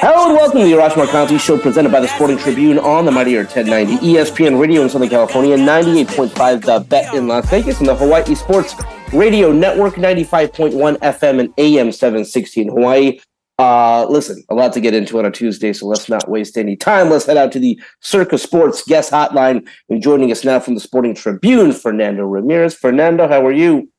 Hello and welcome to the Arash County Show presented by the Sporting Tribune on the Mightier 1090 ESPN Radio in Southern California, 98.5 The Bet in Las Vegas, and the Hawaii Sports Radio Network, 95.1 FM and AM 716 Hawaii. Uh, listen, a lot to get into on a Tuesday, so let's not waste any time. Let's head out to the Circa Sports guest hotline. And joining us now from the Sporting Tribune, Fernando Ramirez. Fernando, how are you?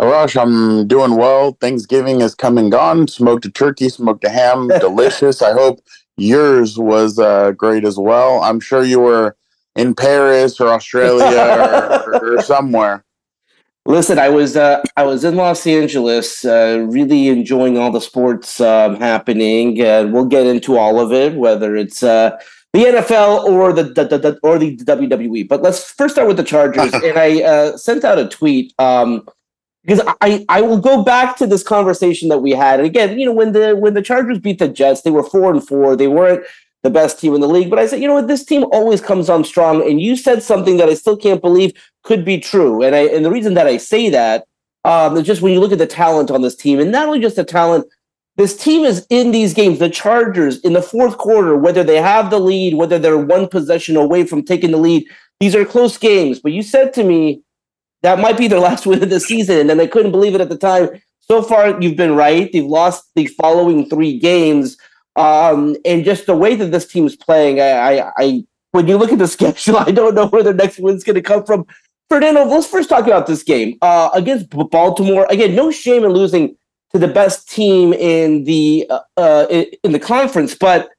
Arash, I'm doing well. Thanksgiving is come and gone. Smoked a turkey, smoked a ham, delicious. I hope yours was uh, great as well. I'm sure you were in Paris or Australia or, or somewhere. Listen, I was uh, I was in Los Angeles, uh, really enjoying all the sports um, happening, and we'll get into all of it, whether it's uh, the NFL or the, the, the, or the WWE. But let's first start with the Chargers. and I uh, sent out a tweet um, because I I will go back to this conversation that we had. And again, you know, when the when the Chargers beat the Jets, they were four and four. They weren't the best team in the league. But I said, you know what, this team always comes on strong. And you said something that I still can't believe could be true. And I and the reason that I say that um, is just when you look at the talent on this team, and not only just the talent, this team is in these games. The Chargers in the fourth quarter, whether they have the lead, whether they're one possession away from taking the lead, these are close games. But you said to me that might be their last win of the season, and I couldn't believe it at the time. So far, you've been right. They've lost the following three games. Um, and just the way that this team is playing, I, I, I, when you look at the schedule, I don't know where their next win's going to come from. Fernando, let's first talk about this game uh, against Baltimore. Again, no shame in losing to the best team in the uh, uh, in the conference, but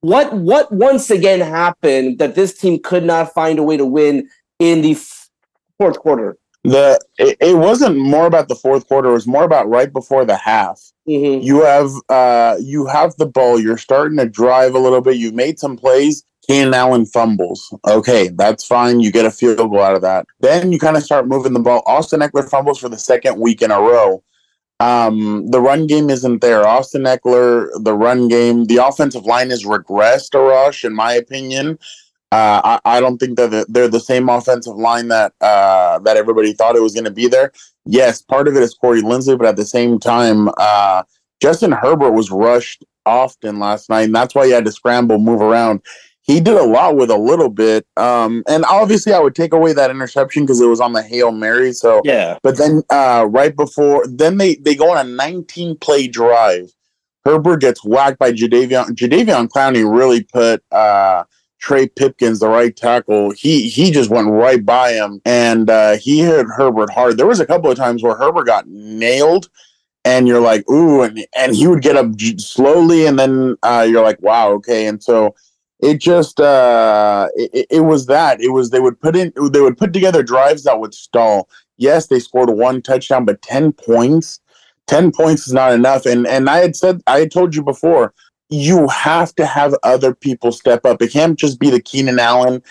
what what once again happened that this team could not find a way to win in the fourth quarter? the it, it, wasn't more about the fourth quarter it was more about right before the half mm-hmm. you have uh you have the ball you're starting to drive a little bit you've made some plays Keenan Allen fumbles. Okay, that's fine. You get a field goal out of that. Then you kind of start moving the ball. Austin Ekeler fumbles for the second week in a row. Um, the run game isn't there. Austin Ekeler, the run game, the offensive line is regressed, Arash, in my opinion. Uh, I, I, don't think that they're the same offensive line that uh, that everybody thought it was going to be there. Yes, part of it is Corey Linsley, but at the same time, uh, Justin Herbert was rushed often last night, and that's why he had to scramble, move around. He did a lot with a little bit, um, and obviously, I would take away that interception because it was on the hail mary. So yeah, but then uh, right before, then they they go on a 19 play drive. Herbert gets whacked by Jadeveon. Jadeveon Clowney really put uh, Trey Pipkins, the right tackle, he he just went right by him and uh, he hit Herbert hard. There was a couple of times where Herbert got nailed, and you're like, ooh, and and he would get up slowly, and then uh, you're like, wow, okay, and so it just uh, it, it was that it was they would put in they would put together drives that would stall. Yes, they scored one touchdown, but ten points. 10 points is not enough and and I had said I had told you before you have to have other people step up. It can't just be the Keenan Allen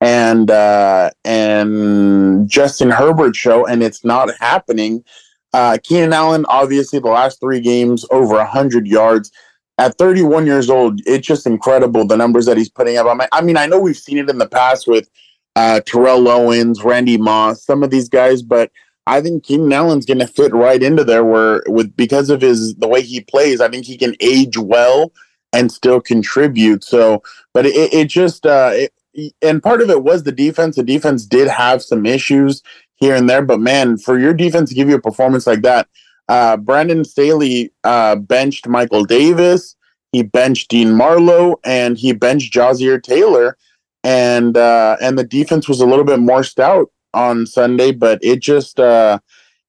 and uh, and Justin Herbert show, and it's not happening. Uh, Keenan Allen, obviously, the last three games over hundred yards. At 31 years old, it's just incredible the numbers that he's putting up. I mean, I know we've seen it in the past with uh, Terrell Owens, Randy Moss, some of these guys, but I think Keenan Allen's going to fit right into there. Where with because of his the way he plays, I think he can age well and still contribute. So, but it, it just uh, it, and part of it was the defense. The defense did have some issues here and there, but man, for your defense to give you a performance like that, uh, Brandon Staley uh, benched Michael Davis, he benched Dean Marlowe, and he benched Ja'Sir Taylor, and uh, and the defense was a little bit more stout on Sunday, but it just uh,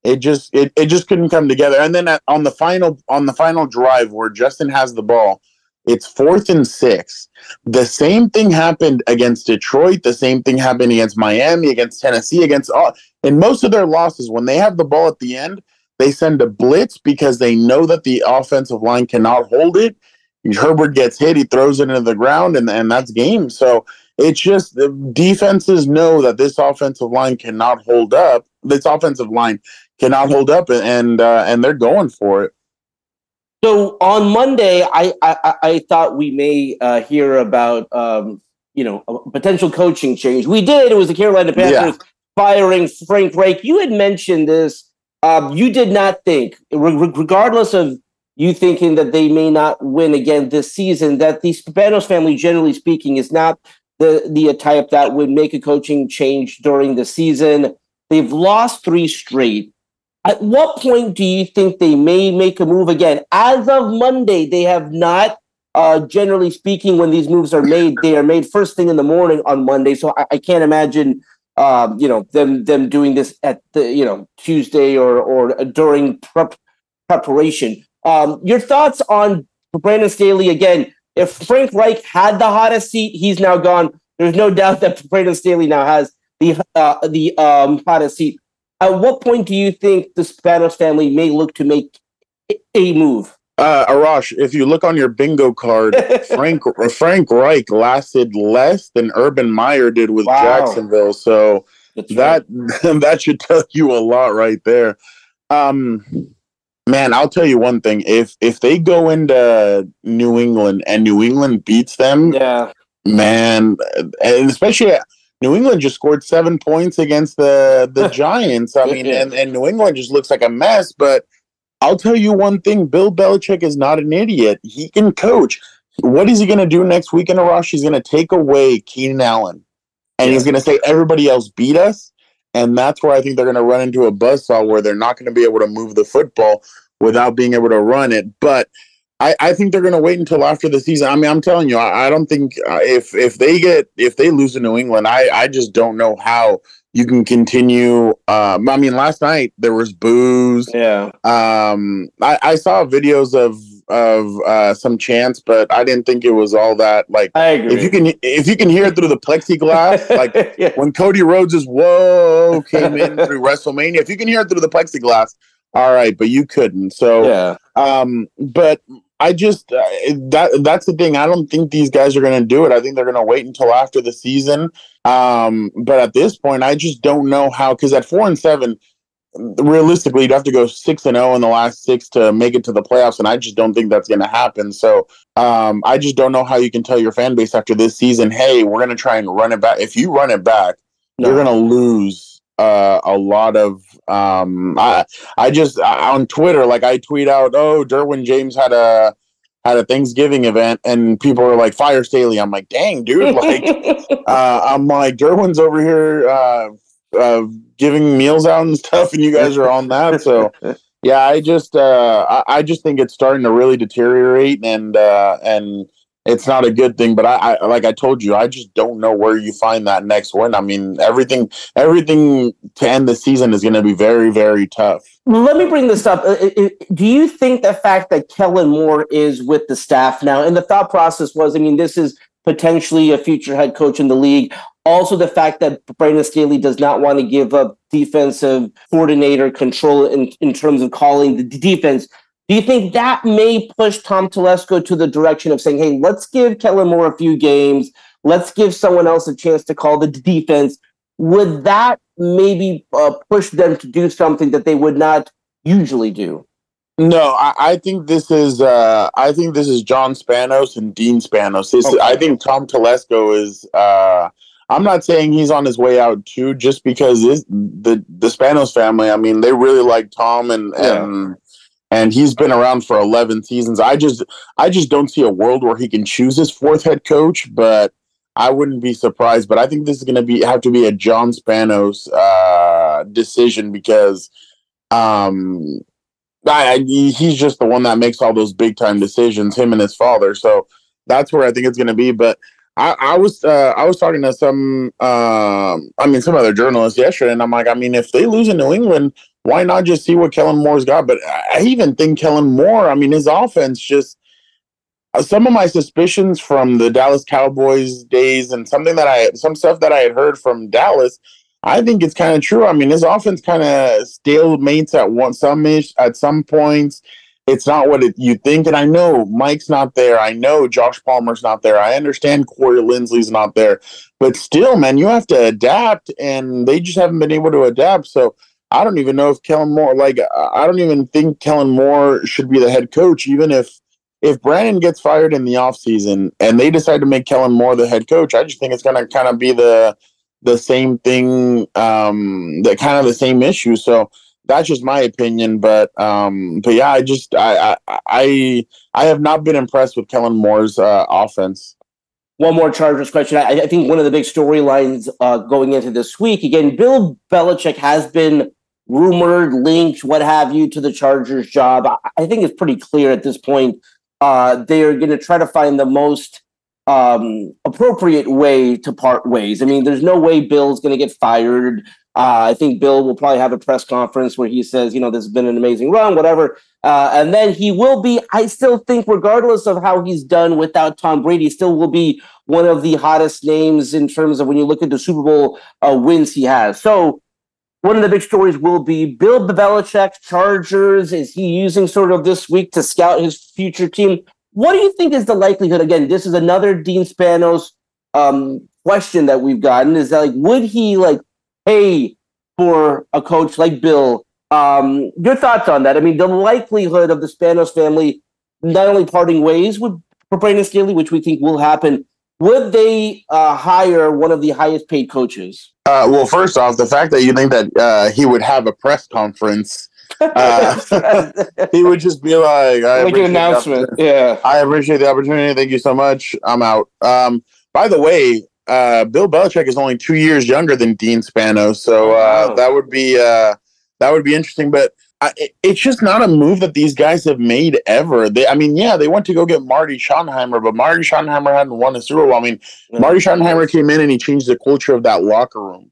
it just it, it just couldn't come together. And then at, on the final on the final drive where Justin has the ball, it's fourth and six. The same thing happened against Detroit. The same thing happened against Miami, against Tennessee, against all. In most of their losses, when they have the ball at the end, they send a blitz because they know that the offensive line cannot hold it. Herbert gets hit, he throws it into the ground, and, and that's game. So it's just the defenses know that this offensive line cannot hold up. This offensive line cannot hold up, and uh, and they're going for it. So on Monday, I I, I thought we may uh, hear about um, you know a potential coaching change. We did. It was the Carolina Panthers yeah. firing Frank Reich. You had mentioned this. Um, you did not think, regardless of you thinking that they may not win again this season, that the Spanos family, generally speaking, is not the the type that would make a coaching change during the season. They've lost three straight. At what point do you think they may make a move again? As of Monday, they have not. Uh, generally speaking, when these moves are made, they are made first thing in the morning on Monday. So I, I can't imagine, um, you know, them them doing this at the you know Tuesday or or during prep preparation. Um, your thoughts on Brandon Staley again? If Frank Reich had the hottest seat, he's now gone. There's no doubt that Brandon Staley now has the uh, the um, hottest seat. At what point do you think the Spanos family may look to make a move? Uh, Arash, if you look on your bingo card, Frank Frank Reich lasted less than Urban Meyer did with wow. Jacksonville. So That's that right. that should tell you a lot right there. Um, man, I'll tell you one thing: if if they go into New England and New England beats them, yeah, man, and especially New England just scored seven points against the the Giants. I mean, and, and New England just looks like a mess. But I'll tell you one thing: Bill Belichick is not an idiot. He can coach. What is he going to do next week in Arash? He's going to take away Keenan Allen, and he's going to say everybody else beat us. And that's where I think they're going to run into a buzzsaw where they're not going to be able to move the football without being able to run it. But I, I think they're going to wait until after the season. I mean, I'm telling you, I, I don't think uh, if if they get if they lose to New England, I I just don't know how you can continue. Um, I mean, last night there was booze. Yeah. Um, I, I saw videos of of uh, some chants, but I didn't think it was all that. Like, I agree. If you can, if you can hear it through the plexiglass, like yeah. when Cody Rhodes' "Whoa" came in through WrestleMania, if you can hear it through the plexiglass, all right, but you couldn't. So, yeah. Um, but I just uh, that that's the thing. I don't think these guys are going to do it. I think they're going to wait until after the season. Um, but at this point, I just don't know how. Because at four and seven, realistically, you'd have to go six and zero in the last six to make it to the playoffs, and I just don't think that's going to happen. So um, I just don't know how you can tell your fan base after this season, "Hey, we're going to try and run it back." If you run it back, no. you're going to lose uh, a lot of um i i just on twitter like i tweet out oh derwin james had a had a thanksgiving event and people are like fire staley. I'm like dang dude like uh i'm like derwin's over here uh uh giving meals out and stuff and you guys are on that. So yeah i just uh I, I just think it's starting to really deteriorate and uh and it's not a good thing. But I, I, like I told you, I just don't know where you find that next win. I mean, everything everything to end the season is going to be very very tough. Let me bring this up. Uh, do you think the fact that Kellen Moore is with the staff now, and the thought process was, I mean, this is potentially a future head coach in the league. Also, the fact that Brandon Staley does not want to give up defensive coordinator control in, in terms of calling the defense do you think that may push Tom Telesco to the direction of saying, hey, let's give Kellen Moore a few games, let's give someone else a chance to call the defense? Would that maybe uh, push them to do something that they would not usually do? No, I, I think this is uh, I think this is John Spanos and Dean Spanos. This, okay. I think Tom Telesco is. Uh, I'm not saying he's on his way out too, just because this, the the Spanos family. I mean, they really like Tom and yeah. and and he's been around for 11 seasons. I just I just don't see a world where he can choose his fourth head coach, but I wouldn't be surprised. But I think this is going to be have to be a John Spanos uh, decision because um, I, I, he's just the one that makes all those big time decisions. Him and his father, so that's where I think it's going to be. But I, I was uh, I was talking to some um, I mean some other journalists yesterday, and I'm like, I mean, if they lose in New England why not just see what Kellen Moore's got? But I even think Kellen Moore, I mean, his offense just uh, some of my suspicions from the Dallas Cowboys days and something that I some stuff that I had heard from Dallas, I think it's kind of true. I mean, his offense kind of stalemates at one some ish at some points. It's not what it, you think, and I know Mike's not there. I know Josh Palmer's not there. I understand Corey Linsley's not there, but still, man, you have to adapt, and they just haven't been able to adapt. So I don't even know if Kellen Moore, like, I don't even think Kellen Moore should be the head coach, even if if Brandon gets fired in the offseason and they decide to make Kellen Moore the head coach, I just think it's going to kind of be the the same thing, um, that kind of the same issue. So that's just my opinion, but um, but yeah, I just I I I, I have not been impressed with Kellen Moore's uh, offense. One more Chargers question. I, I think one of the big storylines uh, going into this week again, Bill Belichick has been rumored, linked, what have you, to the Chargers job. I, think it's pretty clear at this point uh, they are going to try to find the most um, appropriate way to part ways. I mean, there's no way Bill's going to get fired. Uh, I think Bill will probably have a press conference where he says, you know, this has been an amazing run, whatever. Uh, and then he will be, I still think, regardless of how he's done without Tom Brady, still will be one of the hottest names in terms of when you look at the Super Bowl uh, wins he has. So one of the big stories will be Bill Belichick, Chargers. Is he using sort of this week to scout his future team? What do you think is the likelihood? Again, this is another Dean Spanos um, question that we've gotten. Is that like, would he like pay for a coach like Bill? Um, your thoughts on that? I mean, the likelihood of the Spanos family not only parting ways with for Brandon Staley, which we think will happen, would they uh, hire one of the highest paid coaches? Uh, well, first off, the fact that you think that uh, he would have a press conference, uh, he would just be like, I "Like an announcement." Yeah, I appreciate the opportunity. Thank you so much. I'm out. Um, by the way, uh, Bill Belichick is only two years younger than Dean Spanos, so uh, wow. that would be uh, that would be interesting. But I, it's just not a move that these guys have made ever. They, I mean, yeah, they went to go get Marty Schottenheimer, but Marty Schottenheimer hadn't won a Super Bowl. I mean. Marty Schottenheimer came in and he changed the culture of that locker room,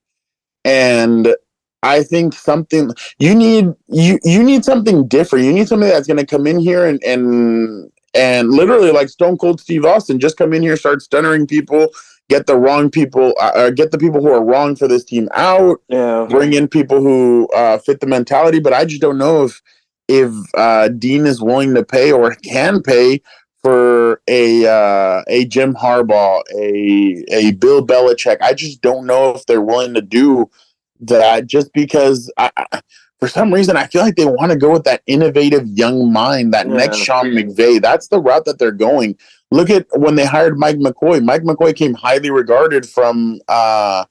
and I think something you need you you need something different. You need somebody that's going to come in here and and and literally like Stone Cold Steve Austin, just come in here, start stuttering people, get the wrong people, uh, uh, get the people who are wrong for this team out. Yeah. Bring in people who uh, fit the mentality. But I just don't know if if uh, Dean is willing to pay or can pay for a uh, a Jim Harbaugh, a a Bill Belichick. I just don't know if they're willing to do that. Just because I, I for some reason, I feel like they want to go with that innovative young mind, that yeah. next Sean McVay. That's the route that they're going. Look at when they hired Mike McCoy. Mike McCoy came highly regarded from uh,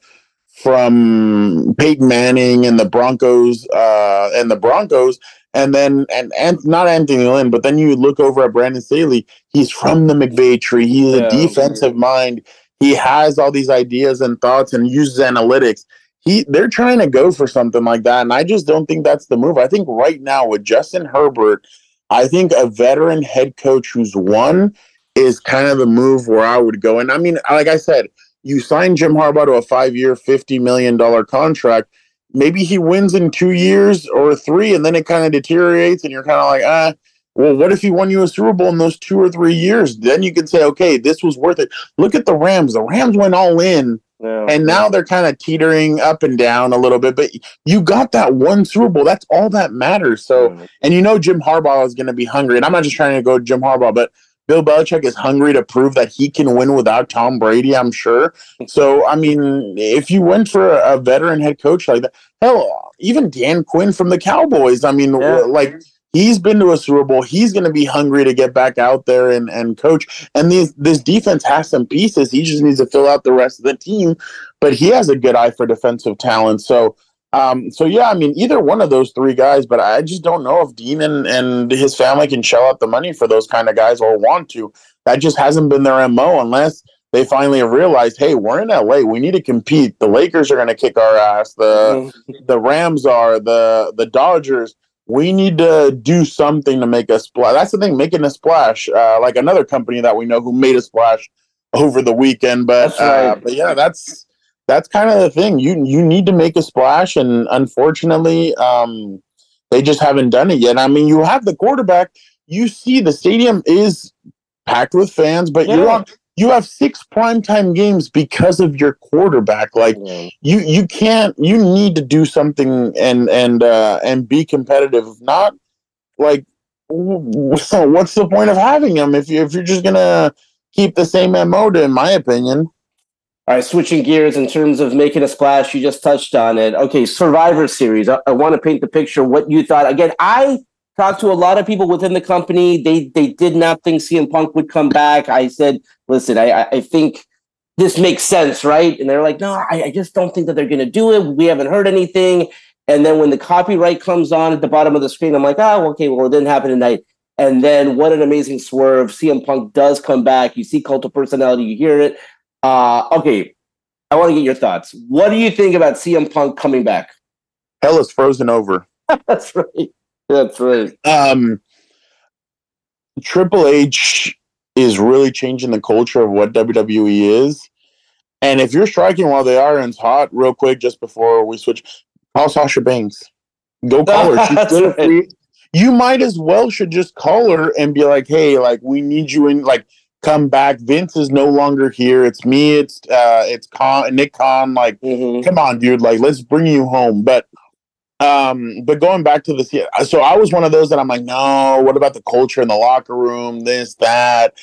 from Peyton Manning and the Broncos uh, and the Broncos, and then and and not Anthony Lynn, but then you look over at Brandon Staley. He's from the McVay tree. He's yeah. a defensive mind. He has all these ideas and thoughts and uses analytics he they're trying to go for something like that, and I just don't think that's the move. I think right now with Justin Herbert, I think a veteran head coach who's won is kind of the move where I would go. And I mean, like I said, you sign Jim Harbaugh to a five-year, fifty million dollar contract. Maybe he wins in two years or three, and then it kind of deteriorates, and you're kind of like, ah. Well, what if he won you a Super Bowl in those two or three years? Then you can say, okay, this was worth it. Look at the Rams. The Rams went all in yeah. And now they're kind of teetering up and down a little bit, but you got that one Super Bowl. That's all that matters. So, mm-hmm. and you know, Jim Harbaugh is going to be hungry. And I'm not just trying to go Jim Harbaugh, but Bill Belichick is hungry to prove that he can win without Tom Brady, I'm sure. So, I mean, if you went for a, veteran head coach like that, hell, even Dan Quinn from the Cowboys, I mean, yeah. like He's been to a Super Bowl. He's going to be hungry to get back out there and, and coach. And these, this defense has some pieces. He just needs to fill out the rest of the team. But he has a good eye for defensive talent. So, um, so yeah, I mean, either one of those three guys. But I just don't know if Dean and, and his family can shell out the money for those kind of guys or want to. That just hasn't been their mo unless they finally realized, hey, we're in LA. We need to compete. The Lakers are going to kick our ass. The mm-hmm. the Rams are the the Dodgers we need to do something to make a splash. That's the thing, making a splash. Uh, like another company that we know who made a splash over the weekend. But uh, but yeah, that's that's kind of the thing. You you need to make a splash, and unfortunately, um, They just haven't done it yet. I mean, you have the quarterback. You see, the stadium is packed with fans, but yeah. you're on. You have six primetime games because of your quarterback. Like yeah. you, you can't. You need to do something and and uh, and be competitive. If not, like, what's the point of having him if you if you're just gonna keep the same mo? In my opinion. All right, switching gears in terms of making a splash, you just touched on it. Okay, Survivor Series. I, I want to paint the picture what you thought. Again, I talked to a lot of people within the company. They they did not think CM Punk would come back. I said, listen, I I think this makes sense, right? And they're like, no, I, I just don't think that they're going to do it. We haven't heard anything. And then when the copyright comes on at the bottom of the screen, I'm like, oh, okay, well, it didn't happen tonight. And then what an amazing swerve. CM Punk does come back. You see cult of personality, you hear it. Uh, okay, I want to get your thoughts. What do you think about CM Punk coming back? Hell is frozen over. That's right. That's right. Um, Triple H is really changing the culture of what WWE is. And if you're striking while the iron's hot, real quick, just before we switch, call Sasha Banks. Go call her. She's right. You might as well should just call her and be like, hey, like we need you in like come back. Vince is no longer here. It's me. It's uh, it's Con Nick Khan. Like, mm-hmm. come on, dude. Like, let's bring you home. But um, but going back to this, yeah. so I was one of those that I'm like, no. What about the culture in the locker room? This, that.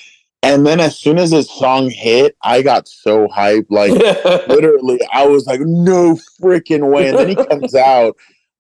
And then as soon as this song hit, I got so hyped. Like literally, I was like, no freaking way. And then he comes out.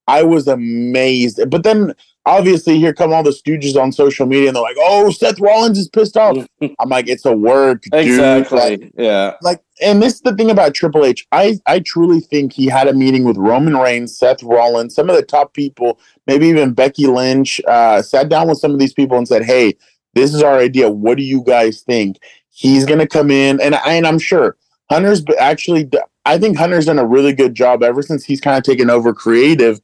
I was amazed. But then obviously here come all the stooges on social media and they're like, "Oh, Seth Rollins is pissed off." I'm like, "It's a work, exactly." Like, yeah. Like, and this is the thing about Triple H. I I truly think he had a meeting with Roman Reigns, Seth Rollins, some of the top people, maybe even Becky Lynch. Uh, sat down with some of these people and said, "Hey, this is our idea. What do you guys think?" He's gonna come in, and I, and I'm sure Hunter's actually. I think Hunter's done a really good job ever since he's kind of taken over creative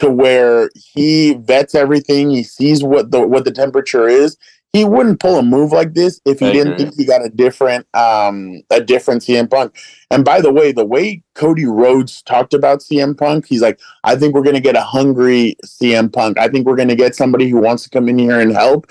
to where he vets everything, he sees what the what the temperature is. He wouldn't pull a move like this if he I didn't agree. think he got a different um a different CM Punk. And by the way, the way Cody Rhodes talked about CM Punk, he's like, I think we're gonna get a hungry CM Punk. I think we're gonna get somebody who wants to come in here and help.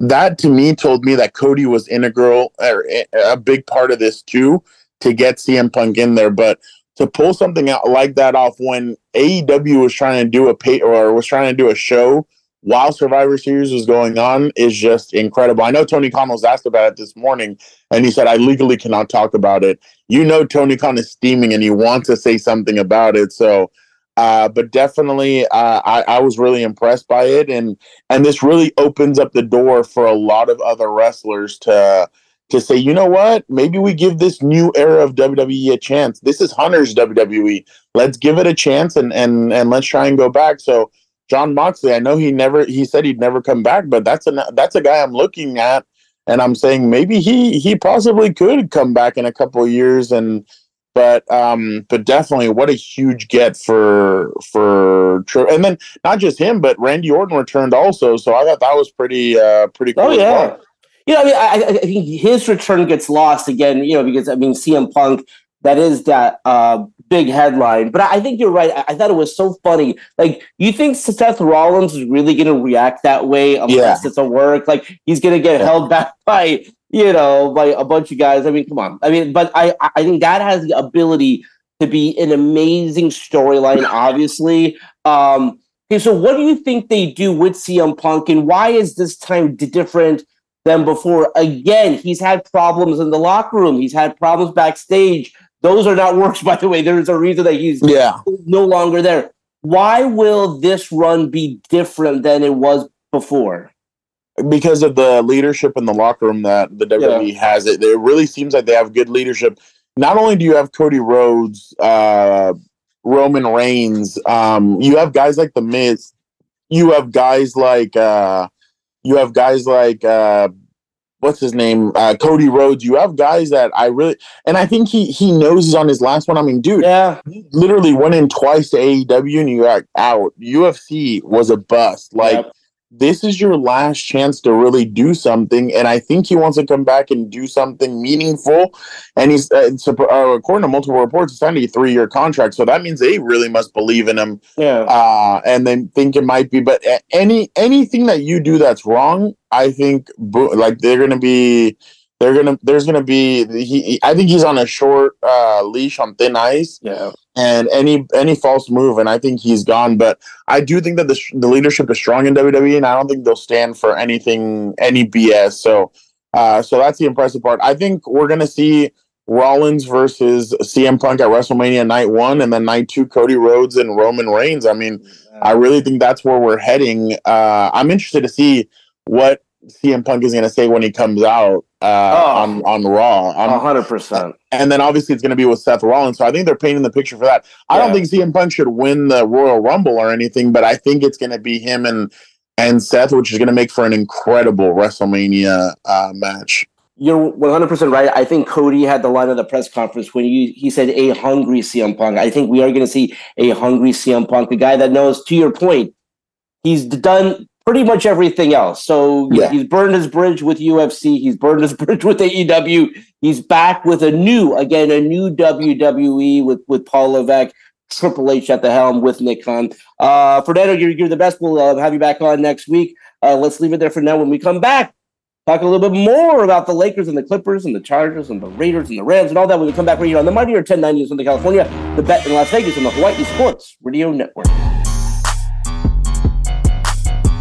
That to me told me that Cody was integral or a big part of this too to get CM Punk in there. But to pull something out like that off when AEW was trying to do a pay or was trying to do a show while Survivor Series was going on is just incredible. I know Tony Khan was asked about it this morning, and he said, I legally cannot talk about it. You know, Tony Khan is steaming and he wants to say something about it. So, uh, but definitely, uh, I, I was really impressed by it, and and this really opens up the door for a lot of other wrestlers to to say, you know what, maybe we give this new era of WWE a chance. This is Hunter's WWE. Let's give it a chance and and and let's try and go back. So Jon Moxley, I know he never he said he'd never come back, but that's a that's a guy I'm looking at and I'm saying maybe he he possibly could come back in a couple of years and but um but definitely what a huge get for for true. and then not just him but Randy Orton returned also so I thought that was pretty uh pretty cool. Oh yeah. Well you know, I mean, I, I, think his return gets lost again, you know, because I mean, CM Punk, that is that uh, big headline. But I think you're right. I, I, thought it was so funny. Like, you think Seth Rollins is really going to react that way unless yeah. it's a work? Like, he's going to get yeah. held back by, you know, by a bunch of guys. I mean, come on. I mean, but I, I think that has the ability to be an amazing storyline, obviously. Um, okay, so what do you think they do with CM Punk, and why is this time different? Than before. Again, he's had problems in the locker room. He's had problems backstage. Those are not works, by the way. There's a reason that he's yeah. no longer there. Why will this run be different than it was before? Because of the leadership in the locker room that the WWE yeah. has. It, it really seems like they have good leadership. Not only do you have Cody Rhodes, uh, Roman Reigns, um, you have guys like The Miz, you have guys like uh, you have guys like uh, what's his name, uh, Cody Rhodes. You have guys that I really, and I think he he knows he's on his last one. I mean, dude, yeah, literally went in twice to AEW and you got out. UFC was a bust. Like, yep. This is your last chance to really do something. And I think he wants to come back and do something meaningful. And he's, uh, uh, according to multiple reports, signed a three year contract. So that means they really must believe in him. Yeah. Uh, and then think it might be. But any anything that you do that's wrong, I think like they're going to be they're gonna there's gonna be he, I think he's on a short uh, leash on thin ice. Yeah. And any any false move, and I think he's gone. But I do think that the the leadership is strong in WWE, and I don't think they'll stand for anything any BS. So, uh, so that's the impressive part. I think we're gonna see Rollins versus CM Punk at WrestleMania night one, and then night two, Cody Rhodes and Roman Reigns. I mean, I really think that's where we're heading. Uh, I'm interested to see what CM Punk is going to say when he comes out uh, oh, on on Raw. hundred percent. And then obviously it's going to be with Seth Rollins. So I think they're painting the picture for that. I yeah. don't think CM Punk should win the Royal Rumble or anything, but I think it's going to be him and and Seth, which is going to make for an incredible WrestleMania uh, match. You're 100% right. I think Cody had the line of the press conference when he, he said a hungry CM Punk. I think we are going to see a hungry CM Punk, a guy that knows, to your point, he's done pretty much everything else. So yeah. he's burned his bridge with UFC. He's burned his bridge with AEW. He's back with a new, again, a new WWE with with Paul Levesque, Triple H at the helm with Nick Khan. Uh, Fernando, you're, you're the best. We'll uh, have you back on next week. Uh, let's leave it there for now. When we come back, talk a little bit more about the Lakers and the Clippers and the Chargers and the Raiders and the Rams and all that when we come back right here on the Mightier 1090 in Southern California, the Bet in Las Vegas on the Hawaii Sports Radio Network.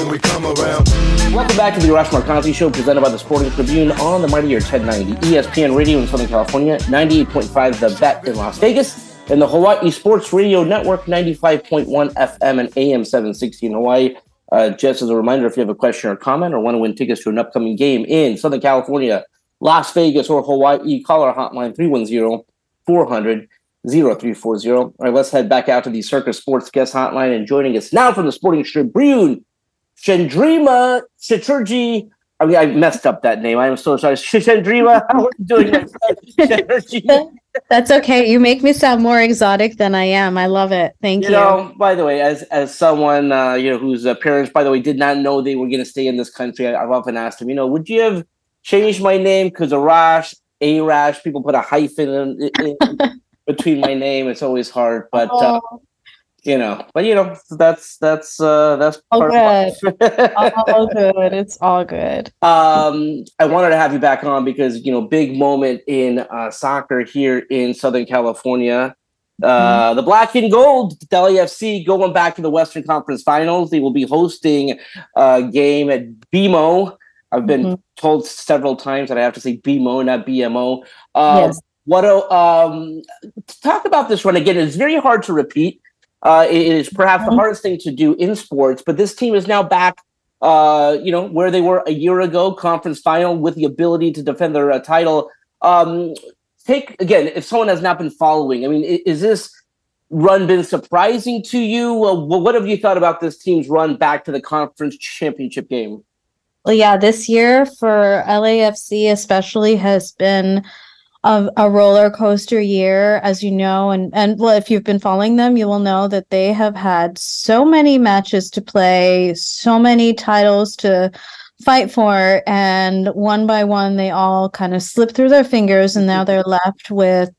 When we come around. Welcome back to the Arash Markazi Show, presented by the Sporting Tribune on the Mightier 1090 ESPN Radio in Southern California, 98.5 The Bet in Las Vegas, and the Hawaii Sports Radio Network, 95.1 FM and AM 760 in Hawaii. Uh, just as a reminder, if you have a question or comment or want to win tickets to an upcoming game in Southern California, Las Vegas, or Hawaii, call our hotline 310 400 0340. All right, let's head back out to the Circa Sports Guest Hotline and joining us now from the Sporting Tribune Chandrima Chaturji. I mean, I messed up that name. I am so sorry. Chandrima, how are you doing? That's okay. You make me sound more exotic than I am. I love it. Thank you. You know, by the way, as as someone uh, you know whose uh, parents, by the way, did not know they were going to stay in this country, I, have often asked them, you know, would you have changed my name because Arash, Arash, people put a hyphen in, in between my name. It's always hard, but. Uh, oh you know, but you know, that's that's uh that's all good. all good. It's all good. Um, I wanted to have you back on because you know, big moment in uh, soccer here in Southern California. Uh, mm-hmm. the black and gold LAFC going back to the Western Conference Finals. They will be hosting a game at BMO. I've been mm-hmm. told several times that I have to say BMO, not BMO. Um, yes. What um, talk about this run again. It's very hard to repeat uh, it is perhaps the mm-hmm. hardest thing to do in sports, but this team is now back, uh, you know, where they were a year ago, conference final with the ability to defend their uh, title. Um, take again, if someone has not been following, I mean, is this run been surprising to you? What have you thought about this team's run back to the conference championship game? Well, yeah, this year for LAFC especially has been of a roller coaster year, as you know, and and well, if you've been following them, you will know that they have had so many matches to play, so many titles to fight for, and one by one, they all kind of slip through their fingers, and now they're left with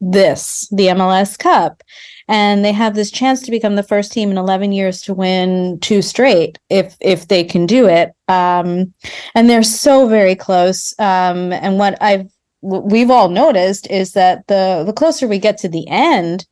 this, the MLS Cup. And they have this chance to become the first team in 11 years to win two straight, if if they can do it. Um, and they're so very close. Um, and what I've we've all noticed is that the the closer we get to the end,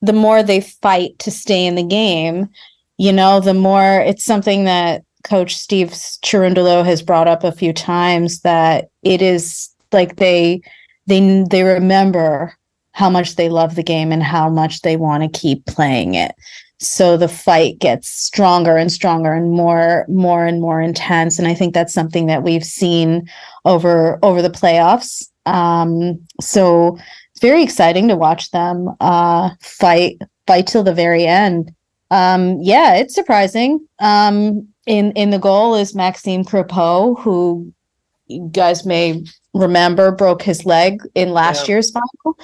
the more they fight to stay in the game, you know, the more it's something that coach Steve Cherundolo has brought up a few times that it is like they they they remember how much they love the game and how much they want to keep playing it. So the fight gets stronger and stronger and more more and more intense. And i think that's something that we've seen over over the playoffs um so it's very exciting to watch them uh fight fight till the very end. Um yeah it's surprising. Um in in the goal is maxime crepeau who you guys may remember broke his leg in last yeah. year's final.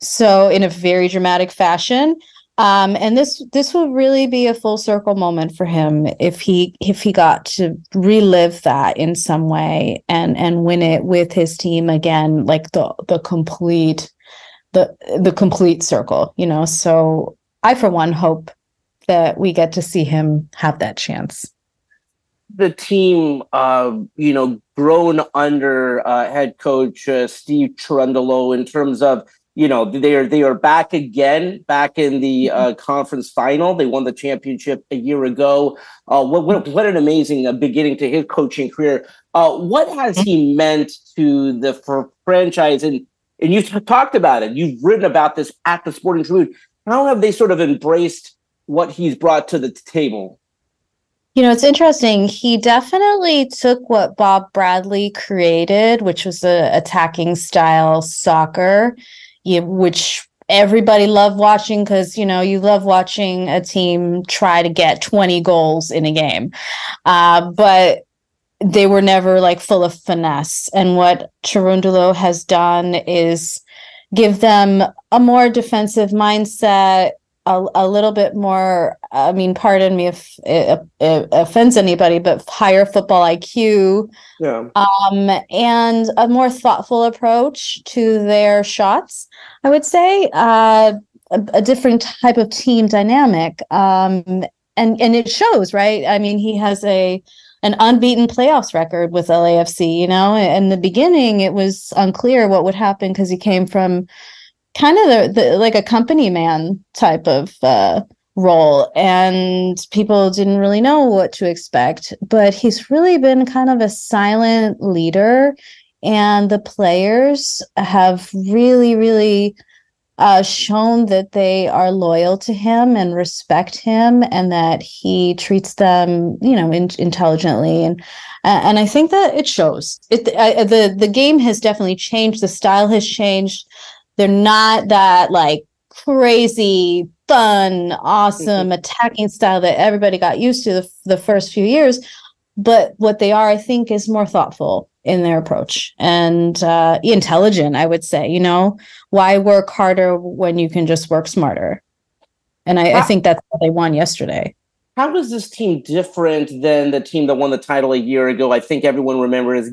So in a very dramatic fashion um, and this this will really be a full circle moment for him if he if he got to relive that in some way and and win it with his team again like the the complete the the complete circle you know? So i for one hope that we get to see him have that chance. The team uh you know grown under uh head coach uh, steve cherundolo in terms of you know they are they are back again back in the uh, conference final. They won the championship a year ago. Uh, what, what, what an amazing uh, beginning to his coaching career. Uh, what has he meant to the franchise? And and you've talked about it. You've written about this at the sporting tribune. How have they sort of embraced what he's brought to the table? You know, it's interesting. He definitely took what Bob Bradley created, which was a attacking style soccer, you, which everybody loved watching because you know you love watching a team try to get 20 goals in a game. Uh, but they were never like full of finesse. And what Cherundolo has done is give them a more defensive mindset a, a little bit more i mean pardon me if it, it, offends anybody but higher football iq yeah. um, and a more thoughtful approach to their shots i would say uh, a, a, different type of team dynamic um, and and it shows right i mean he has a an unbeaten playoffs record with LAFC, you know. In the beginning, it was unclear what would happen because he came from kind of the, the like a company man type of uh, role and people didn't really know what to expect but he's really been kind of a silent leader and the players have really really uh, shown that they are loyal to him and respect him and that he treats them you know in- intelligently and and i think that it shows. It the the game has definitely changed the style has changed they're not that like crazy, fun, awesome mm-hmm. attacking style that everybody got used to the, the first few years. But what they are, I think, is more thoughtful in their approach and uh, intelligent, I would say. You know, why work harder when you can just work smarter? And I, I think that's what they won yesterday. How is this team different than the team that won the title a year ago? I think everyone remembers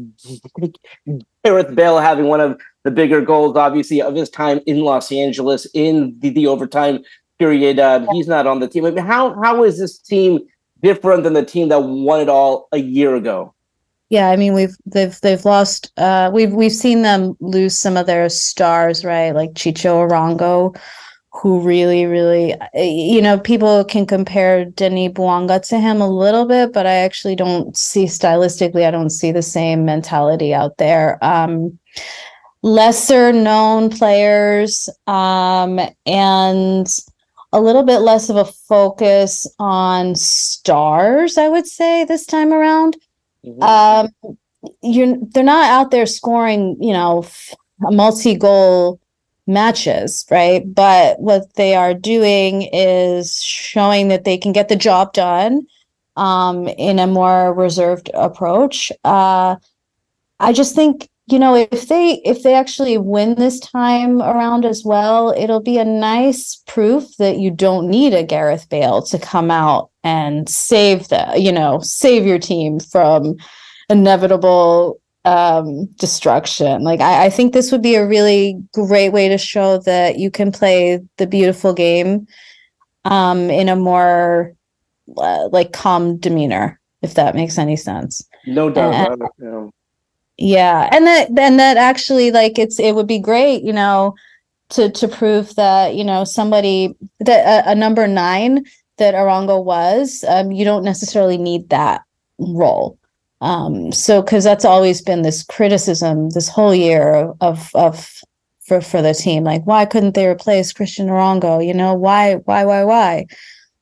Gareth Bale having one of the bigger goals, obviously, of his time in Los Angeles in the, the overtime period. Uh, he's not on the team. I mean, how how is this team different than the team that won it all a year ago? Yeah, I mean we've they've they've lost uh we've we've seen them lose some of their stars, right? Like Chicho Arango, who really, really you know, people can compare Denis Bouanga to him a little bit, but I actually don't see stylistically, I don't see the same mentality out there. Um lesser known players um, and a little bit less of a focus on stars, I would say, this time around. Mm-hmm. Um, you're they're not out there scoring, you know, multi-goal matches, right? But what they are doing is showing that they can get the job done um, in a more reserved approach. Uh, I just think you know if they if they actually win this time around as well it'll be a nice proof that you don't need a gareth bale to come out and save the you know save your team from inevitable um destruction. Like I, I think this would be a really great way to show that you can play the beautiful game um in a more uh, like calm demeanor if that makes any sense. No doubt and, yeah and that and that actually like it's it would be great you know to to prove that you know somebody that a, a number nine that Arango was, um, you don't necessarily need that role. Um, so because that's always been this criticism this whole year of, of for for the team, like why couldn't they replace christian Arango? You know why why why why?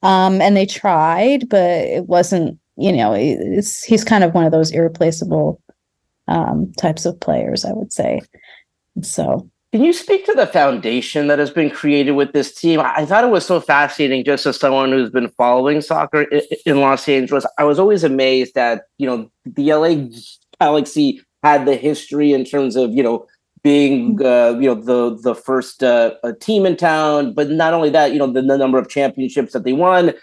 Um, and they tried, but it wasn't. You know, it's he's kind of one of those irreplaceable um, types of players, I would say. So can you speak to the foundation that has been created with this team? I thought it was so fascinating, just as someone who's been following soccer in Los Angeles. I was always amazed that you know the LA Galaxy had the history in terms of you know being uh, you know the the first uh, team in town, but not only that, you know the, the number of championships that they won,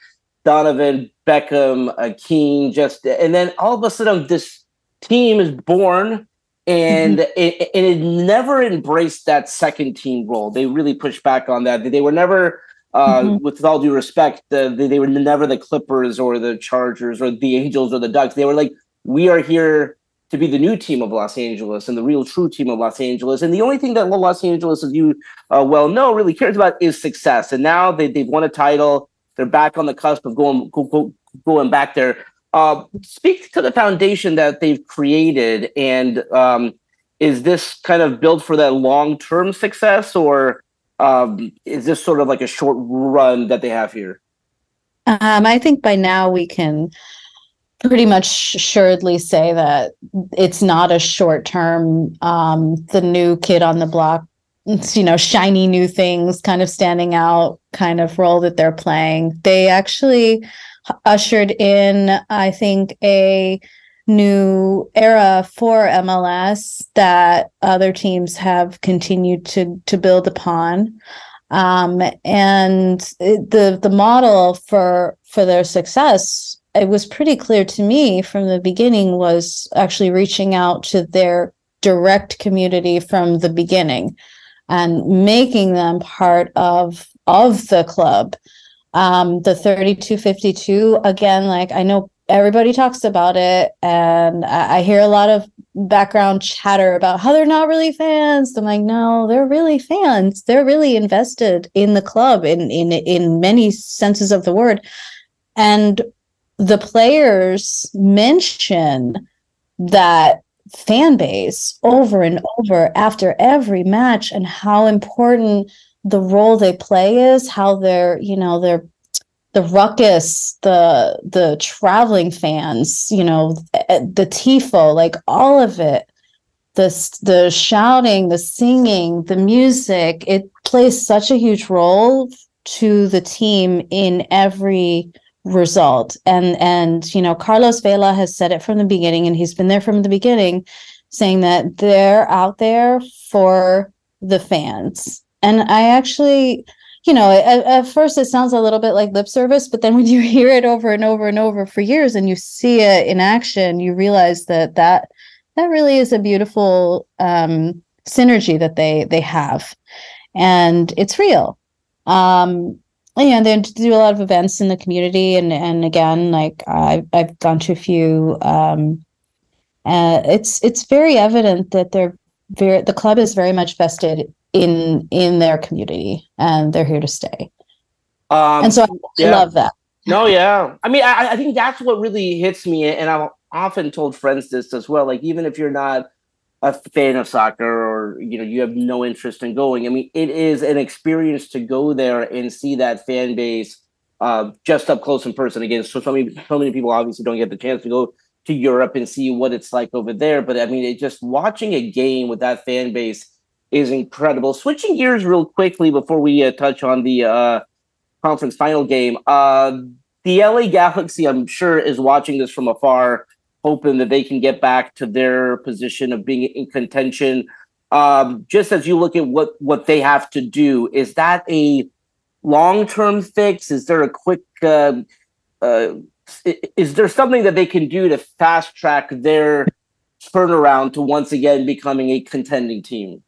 Donovan, Beckham, uh, Keane, just and then all of a sudden this team is born and mm-hmm. it, and it never embraced that second team role. They really pushed back on that. They were never, uh, mm-hmm. with all due respect, the, they, they were never the Clippers or the Chargers or the Angels or the Ducks. They were like, we are here to be the new team of Los Angeles and the real true team of Los Angeles. And the only thing that Los Angeles, as you uh, well know, really cares about is success. And now they, they've won a title. They're back on the cusp of going go, go, going back there. Uh, speak to the foundation that they've created, and um, is this kind of built for that long term success, or um, is this sort of like a short run that they have here? Um, I think by now we can pretty much assuredly say that it's not a short term. Um, the new kid on the block, you know, shiny new things, kind of standing out, kind of role that they're playing. They actually ushered in, I think, a new era for MLS that other teams have continued to to build upon. Um, and it, the the model for for their success, it was pretty clear to me from the beginning was actually reaching out to their direct community from the beginning and making them part of of the club um, the 3252, again, like I know everybody talks about it, and I, I hear a lot of background chatter about how they're not really fans. I'm like, no, they're really fans. They're really invested in the club in in in many senses of the word. And the players mention that fan base over and over after every match and how important the role they play is, how they're, you know, they're the ruckus, the the traveling fans, you know, eh, eh, the tifo, like all of it, the the shouting, the singing, the music, it plays such a huge role to the team in every result. And and you know, Carlos Vela has said it from the beginning, and he's been there from the beginning, saying that they're out there for the fans and I actually, you know, at, at, first it sounds a little bit like lip service, but then when you hear it over and over and over for years and you see it in action, you realize that that that really is a beautiful um, synergy that they they have, and it's real. Um, and they do a lot of events in the community, and and again, like I've I've gone to a few. Um, uh, it's it's very evident that they're very the club is very much vested in in their community and they're here to stay. Um, and so I, yeah. love that. No yeah. I mean I, I think that's what really hits me and i've often told friends this as well like even if you're not a fan of soccer or you know you have no interest in going i mean it is an experience to go there and see that fan base uh, just up close in person again. So so many so many people obviously don't get the chance to go to europe and see what it's like over there but i mean it just watching a game with that fan base is incredible. Switching gears real quickly before we uh, touch on the uh, conference final game, uh, the LA Galaxy, I'm sure, is watching this from afar, hoping that they can get back to their position of being in contention. Um, just as you look at what what they have to do, is that a long term fix? Is there a quick um, uh, is there something that they can do to fast track their turnaround to once again becoming a contending team?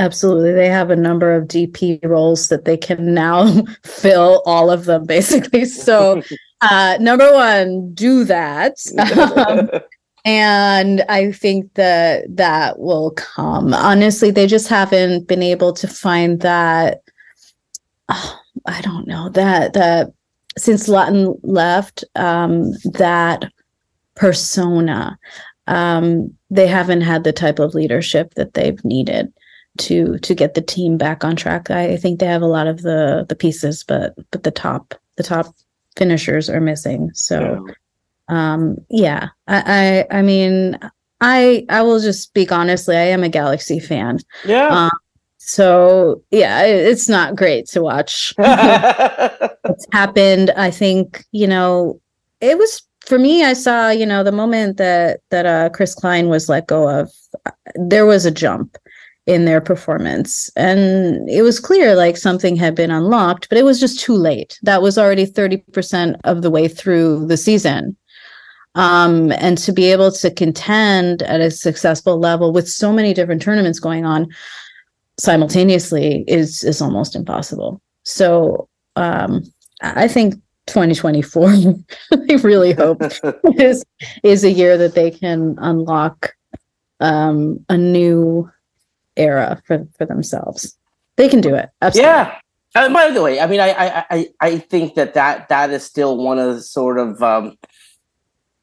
Absolutely. They have a number of DP roles that they can now fill all of them basically. So, uh, number one, do that. Um, and I think that that will come. Honestly, they just haven't been able to find that. Oh, I don't know that that since Lawton left, um, that persona, um, they haven't had the type of leadership that they've needed to to get the team back on track. I, I think they have a lot of the the pieces, but but the top the top finishers are missing. So. Yeah um yeah I, I i mean i i will just speak honestly i am a galaxy fan yeah um, so yeah it's not great to watch what's happened i think you know it was for me i saw you know the moment that that uh chris klein was let go of there was a jump in their performance. And it was clear like something had been unlocked but it was just too late. That was already 30% of the way through the season. Um, and to be able to contend at a successful level with so many different tournaments going on simultaneously is is almost impossible. So um, I think 2024, I really hope is is a year that they can unlock um, a new era for for themselves. They can do it. Absolutely. Yeah. Uh, by the way, I mean, I, I, I, I think that, that that is still one of the sort of um,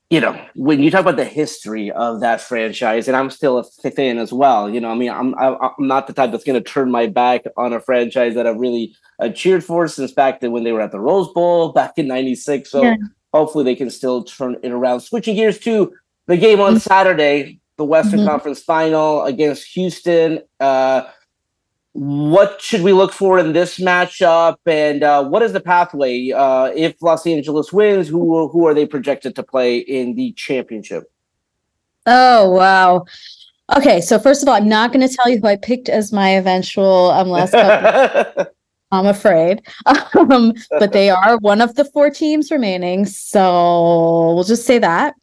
you know, when you talk about the history of that franchise, and I'm still a fan as well. You know, I mean, I'm I'm not the type that's going to turn my back on a franchise that I've really uh, cheered for since back then when they were at the Rose Bowl back in '96. So yeah. hopefully they can still turn it around. Switching gears to the game on mm-hmm. Saturday, the Western mm-hmm. Conference Final against Houston. Uh, what should we look for in this matchup? And uh, what is the pathway? Uh, if los angeles wins who who are they projected to play in the championship? Oh wow. Okay so first of all i'm not going to tell you who i picked as my eventual um, last couple i'm afraid. Um, but they are one of the four teams remaining so we'll just say that.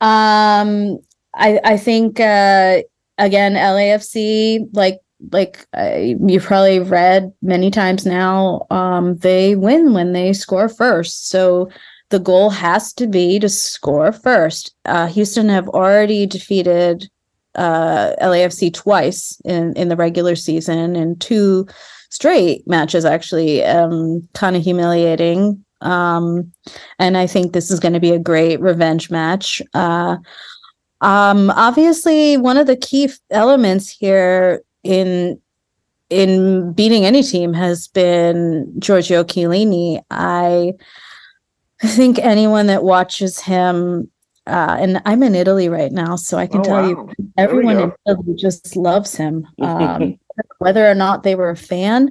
Um, i i think uh, again lafc like like uh, you've probably read many times now, um, they win when they score first. So the goal has to be to score first. Uh, Houston have already defeated uh, LAFC twice in, in the regular season and two straight matches, actually, um, kind of humiliating. Um, and I think this is going to be a great revenge match. Uh, um, obviously, one of the key elements here in in beating any team has been Giorgio Chiellini. I think anyone that watches him, uh, and I'm in Italy right now, so I can oh, tell wow. you, everyone in Italy just loves him, um, whether or not they were a fan.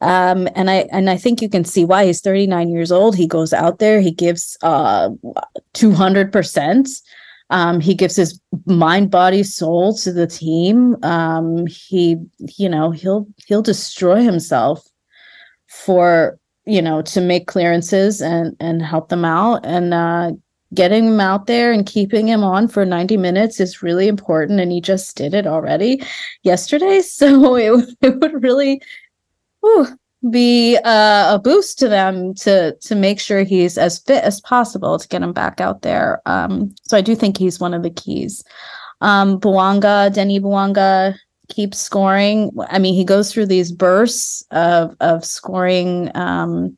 Um, and I and I think you can see why he's 39 years old. He goes out there, he gives uh, 200 percent. Um, he gives his mind, body, soul to the team. Um, he, you know, he'll he'll destroy himself for you know to make clearances and and help them out and uh, getting him out there and keeping him on for 90 minutes is really important and he just did it already yesterday so it, it would really whew, be uh, a boost to them to to make sure he's as fit as possible to get him back out there. Um, so I do think he's one of the keys. Um, Bouanga, Denis Bouanga keeps scoring. I mean, he goes through these bursts of of scoring um,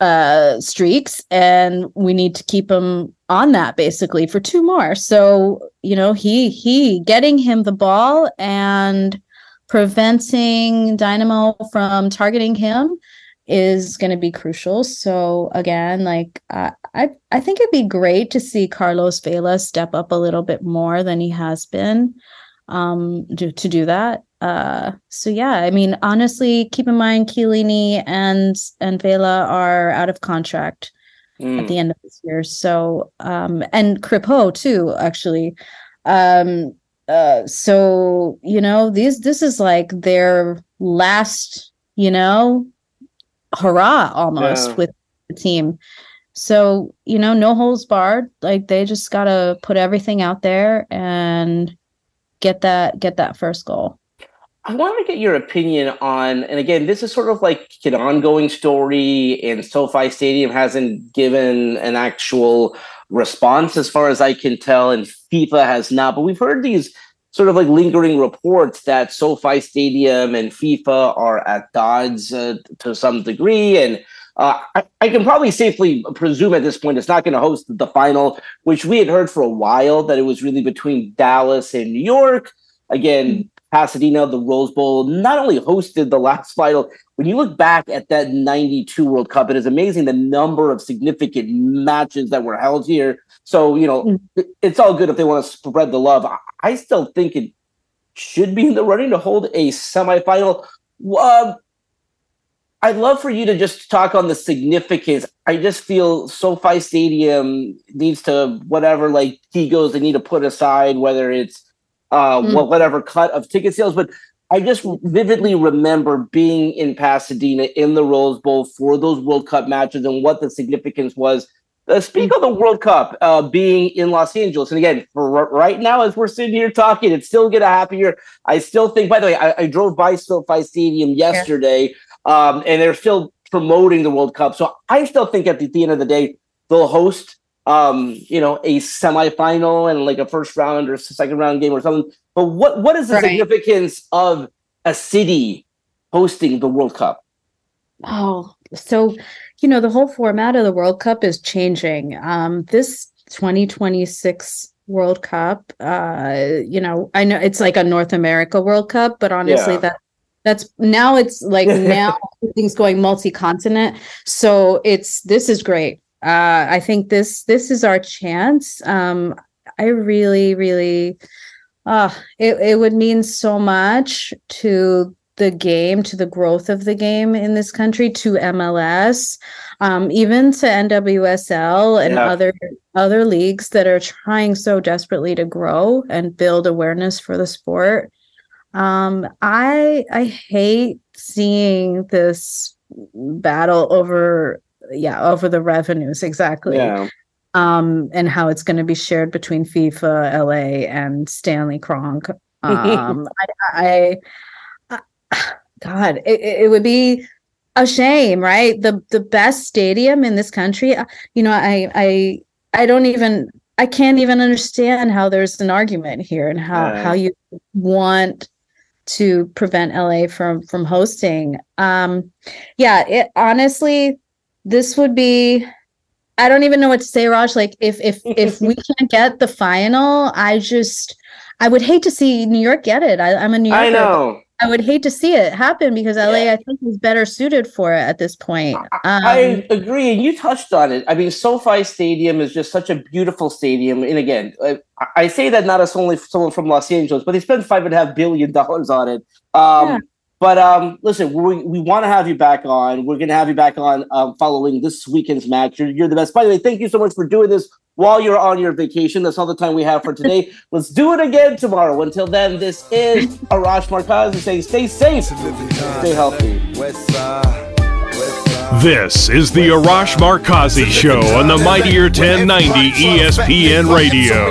uh, streaks, and we need to keep him on that basically for two more. So you know, he he getting him the ball and preventing Dynamo from targeting him is going to be crucial. So again, like uh, I, I think it'd be great to see Carlos Vela step up a little bit more than he has been um, to, to do that. Uh, so yeah, I mean, honestly, keep in mind Chiellini and and Vela are out of contract mm. at the end of this year. So um, and Crépeau too, actually. Um, uh, so you know these this is like their last you know hurrah almost yeah. with the team. So you know no holes barred. Like they just gotta put everything out there and get that get that first goal. I want to get your opinion on, and again, this is sort of like an ongoing story, and SoFi Stadium hasn't given an actual response, as far as I can tell, and FIFA has not. But we've heard these sort of like lingering reports that SoFi Stadium and FIFA are at odds uh, to some degree, and uh, I, I, can probably safely presume at this point it's not going to host the final, which we had heard for a while that it was really between Dallas and New York. Again, Pasadena, the Rose Bowl, not only hosted the last final, when you look back at that 92 World Cup, it is amazing the number of significant matches that were held here. So, you know, mm. it's all good if they want to spread the love. I still think it should be in the running to hold a semifinal. Uh, I'd love for you to just talk on the significance. I just feel SoFi Stadium needs to, whatever, like, he goes, they need to put aside, whether it's uh, mm. whatever cut of ticket sales. But I just vividly remember being in Pasadena in the Rose Bowl for those World Cup matches and what the significance was. Uh, speak mm. of the World Cup uh, being in Los Angeles, and again, for right now, as we're sitting here talking, it's still gonna happen here. I still think. By the way, I, I drove by SoFi Stadium yesterday, yeah. um, and they're still promoting the World Cup. So I still think at the, at the end of the day, they'll host um, you know, a semifinal and like a first round or second round game or something. But what what is the right. significance of a city hosting the World Cup? Oh, so you know, the whole format of the World Cup is changing. Um, this 2026 World Cup, uh, you know, I know it's like a North America World Cup, but honestly, yeah. that that's now it's like now things going multi-continent. So it's this is great uh, I think this this is our chance. Um, I really, really, uh, it it would mean so much to the game, to the growth of the game in this country, to MLS, um, even to NWSL and yeah. other other leagues that are trying so desperately to grow and build awareness for the sport. Um, I I hate seeing this battle over yeah over the revenues exactly yeah. um and how it's going to be shared between fifa la and Stanley Kroenke um I, I, I, god it, it would be a shame right the the best stadium in this country uh, you know i i i don't even i can't even understand how there's an argument here and how how you want to prevent LA from from hosting. Um yeah, it honestly this would be I don't even know what to say, Raj. Like if if if we can't get the final, I just I would hate to see New York get it. I, am a New Yorker. I know. I would hate to see it happen because LA, yeah. I think, is better suited for it at this point. Um, I agree, and you touched on it. I mean, SoFi Stadium is just such a beautiful stadium, and again, I, I say that not as only someone from Los Angeles, but they spent five and a half billion dollars on it. Um, yeah. But um, listen, we, we want to have you back on. We're going to have you back on um, following this weekend's match. You're, you're the best. By the way, thank you so much for doing this while you're on your vacation. That's all the time we have for today. Let's do it again tomorrow. Until then, this is Arash Markazi saying stay safe, stay healthy. This is the Arash Markazi Show on the Mightier 1090 ESPN Radio.